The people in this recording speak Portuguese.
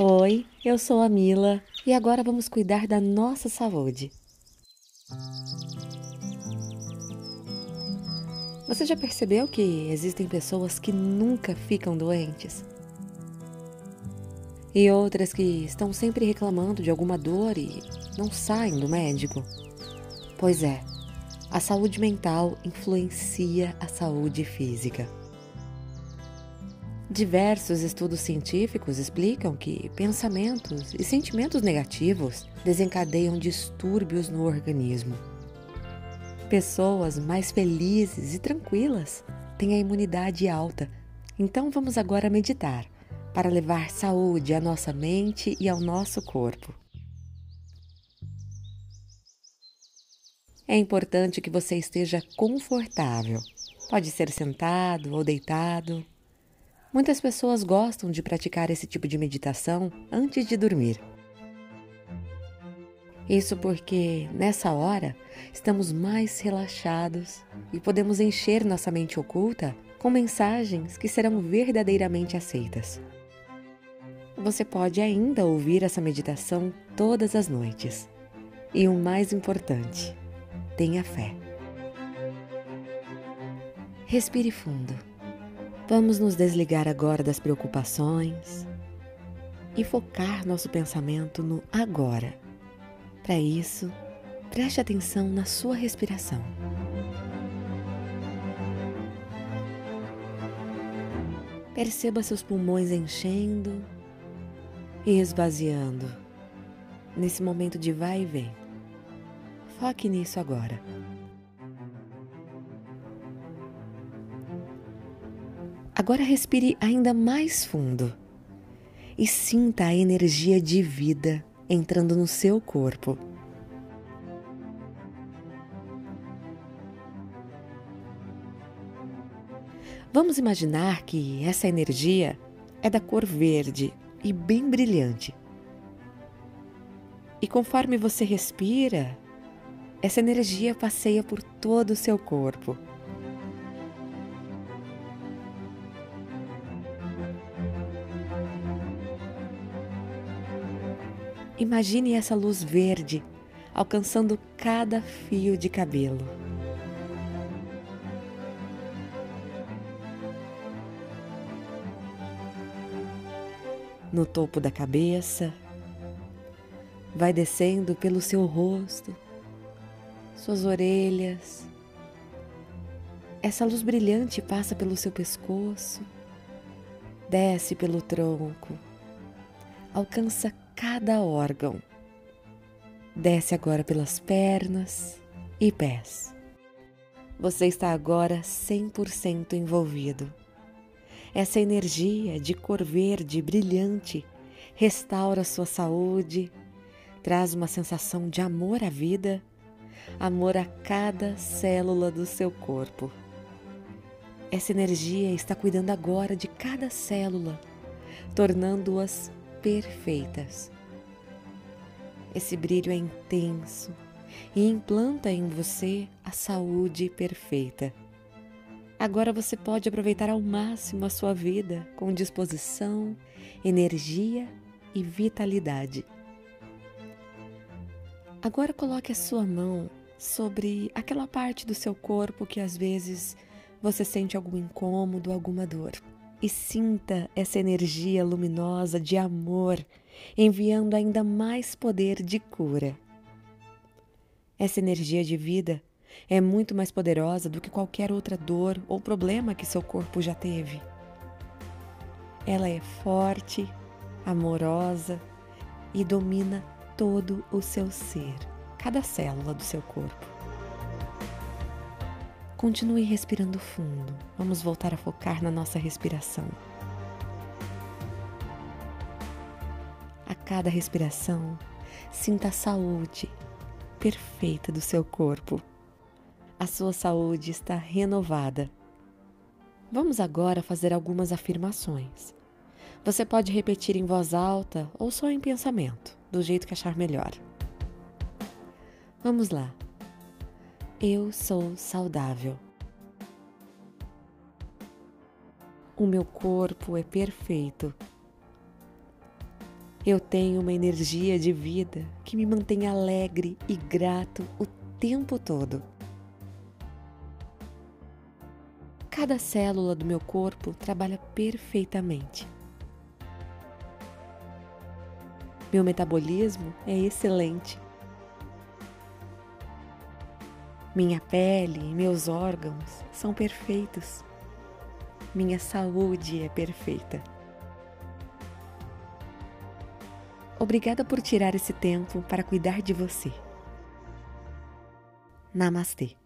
Oi, eu sou a Mila e agora vamos cuidar da nossa saúde. Você já percebeu que existem pessoas que nunca ficam doentes? E outras que estão sempre reclamando de alguma dor e não saem do médico? Pois é, a saúde mental influencia a saúde física. Diversos estudos científicos explicam que pensamentos e sentimentos negativos desencadeiam distúrbios no organismo. Pessoas mais felizes e tranquilas têm a imunidade alta, então vamos agora meditar para levar saúde à nossa mente e ao nosso corpo. É importante que você esteja confortável. Pode ser sentado ou deitado Muitas pessoas gostam de praticar esse tipo de meditação antes de dormir. Isso porque, nessa hora, estamos mais relaxados e podemos encher nossa mente oculta com mensagens que serão verdadeiramente aceitas. Você pode ainda ouvir essa meditação todas as noites. E o mais importante, tenha fé. Respire fundo. Vamos nos desligar agora das preocupações e focar nosso pensamento no agora. Para isso, preste atenção na sua respiração. Perceba seus pulmões enchendo e esvaziando nesse momento de vai e vem. Foque nisso agora. Agora respire ainda mais fundo e sinta a energia de vida entrando no seu corpo. Vamos imaginar que essa energia é da cor verde e bem brilhante. E conforme você respira, essa energia passeia por todo o seu corpo. Imagine essa luz verde alcançando cada fio de cabelo. No topo da cabeça, vai descendo pelo seu rosto, suas orelhas. Essa luz brilhante passa pelo seu pescoço, desce pelo tronco, alcança cada órgão. Desce agora pelas pernas e pés. Você está agora 100% envolvido. Essa energia de cor verde brilhante restaura sua saúde, traz uma sensação de amor à vida, amor a cada célula do seu corpo. Essa energia está cuidando agora de cada célula, tornando-as perfeitas. Esse brilho é intenso e implanta em você a saúde perfeita. Agora você pode aproveitar ao máximo a sua vida com disposição, energia e vitalidade. Agora coloque a sua mão sobre aquela parte do seu corpo que às vezes você sente algum incômodo, alguma dor e sinta essa energia luminosa de amor enviando ainda mais poder de cura. Essa energia de vida é muito mais poderosa do que qualquer outra dor ou problema que seu corpo já teve. Ela é forte, amorosa e domina todo o seu ser, cada célula do seu corpo. Continue respirando fundo. Vamos voltar a focar na nossa respiração. A cada respiração, sinta a saúde perfeita do seu corpo. A sua saúde está renovada. Vamos agora fazer algumas afirmações. Você pode repetir em voz alta ou só em pensamento, do jeito que achar melhor. Vamos lá. Eu sou saudável. O meu corpo é perfeito. Eu tenho uma energia de vida que me mantém alegre e grato o tempo todo. Cada célula do meu corpo trabalha perfeitamente. Meu metabolismo é excelente. Minha pele e meus órgãos são perfeitos. Minha saúde é perfeita. Obrigada por tirar esse tempo para cuidar de você. Namastê.